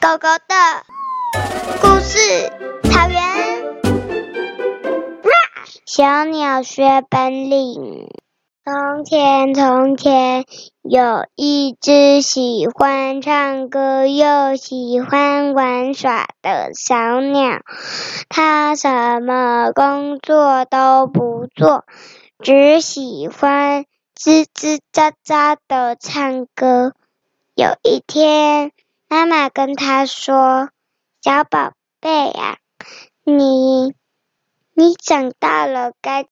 狗狗的故事，草原。小鸟学本领。从前，从前有一只喜欢唱歌又喜欢玩耍的小鸟，它什么工作都不做，只喜欢吱吱喳喳的唱歌。有一天，妈妈跟他说：“小宝贝呀，你你长大了，该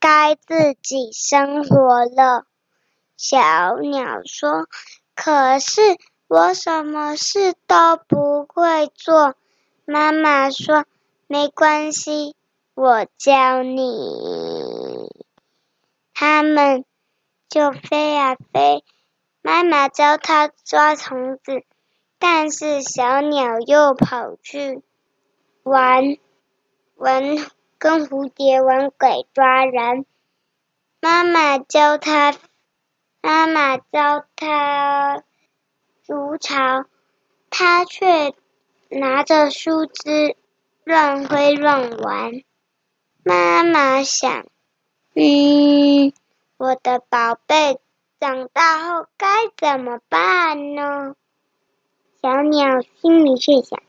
该自己生活了。”小鸟说：“可是我什么事都不会做。”妈妈说：“没关系，我教你。”它们就飞呀飞。妈妈教它抓虫子，但是小鸟又跑去玩玩，跟蝴蝶玩鬼抓人。妈妈教它，妈妈教它筑巢，它却拿着树枝乱挥乱玩。妈妈想，嗯，我的宝贝。长大后该怎么办呢？小鸟心里却想：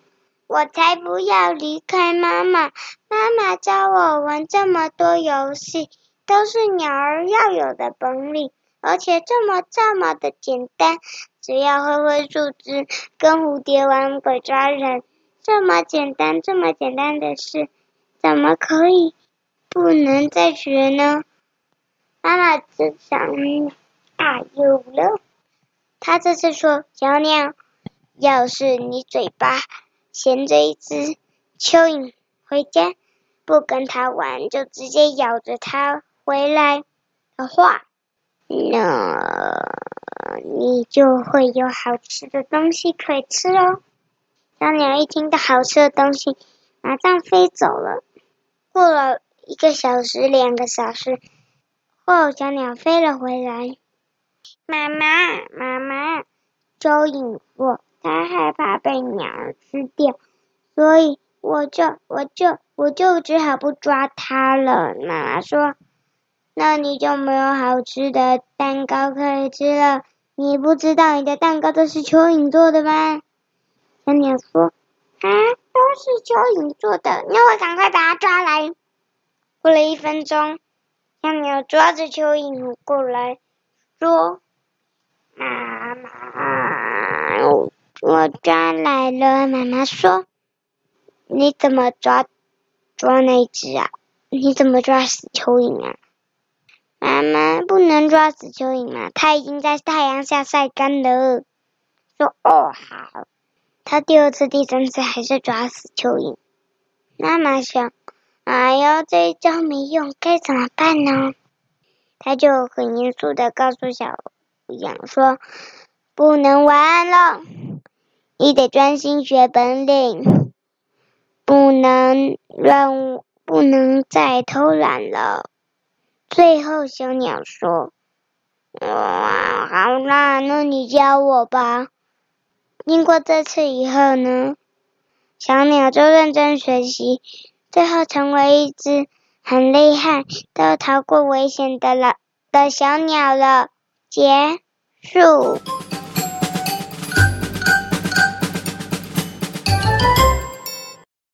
我才不要离开妈妈！妈妈教我玩这么多游戏，都是鸟儿要有的本领，而且这么这么的简单，只要挥挥树枝，跟蝴蝶玩鬼抓人，这么简单，这么简单的事，怎么可以不能再学呢？妈妈只想。啊，有了！他这次说：“小鸟，要是你嘴巴衔着一只蚯蚓回家，不跟它玩，就直接咬着它回来的话，那你就会有好吃的东西可以吃哦。”小鸟一听到好吃的东西，马上飞走了。过了一个小时，两个小时后，小鸟飞了回来。妈妈，妈妈，蚯蚓我它害怕被鸟儿吃掉，所以我就我就我就只好不抓它了。妈妈说：“那你就没有好吃的蛋糕可以吃了。你不知道你的蛋糕都是蚯蚓做的吗？”小鸟说：“啊，都是蚯蚓做的，那我赶快把它抓来。”过了一分钟，小鸟抓着蚯蚓过来，说。妈妈，我我抓来了。妈妈说：“你怎么抓抓那只啊？你怎么抓死蚯蚓啊？”妈妈不能抓死蚯蚓嘛，它已经在太阳下晒干了。说：“哦，好。”他第二次、第三次还是抓死蚯蚓。妈妈想：“哎呀，这一招没用，该怎么办呢？”他就很严肃的告诉小。羊说不能玩了，你得专心学本领，不能乱，不能再偷懒了。最后，小鸟说：“哇，好啦，那你教我吧。”经过这次以后呢，小鸟就认真学习，最后成为一只很厉害、都逃过危险的了的小鸟了。结束。